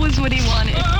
was what he wanted.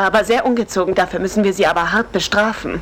War aber sehr ungezogen. Dafür müssen wir sie aber hart bestrafen.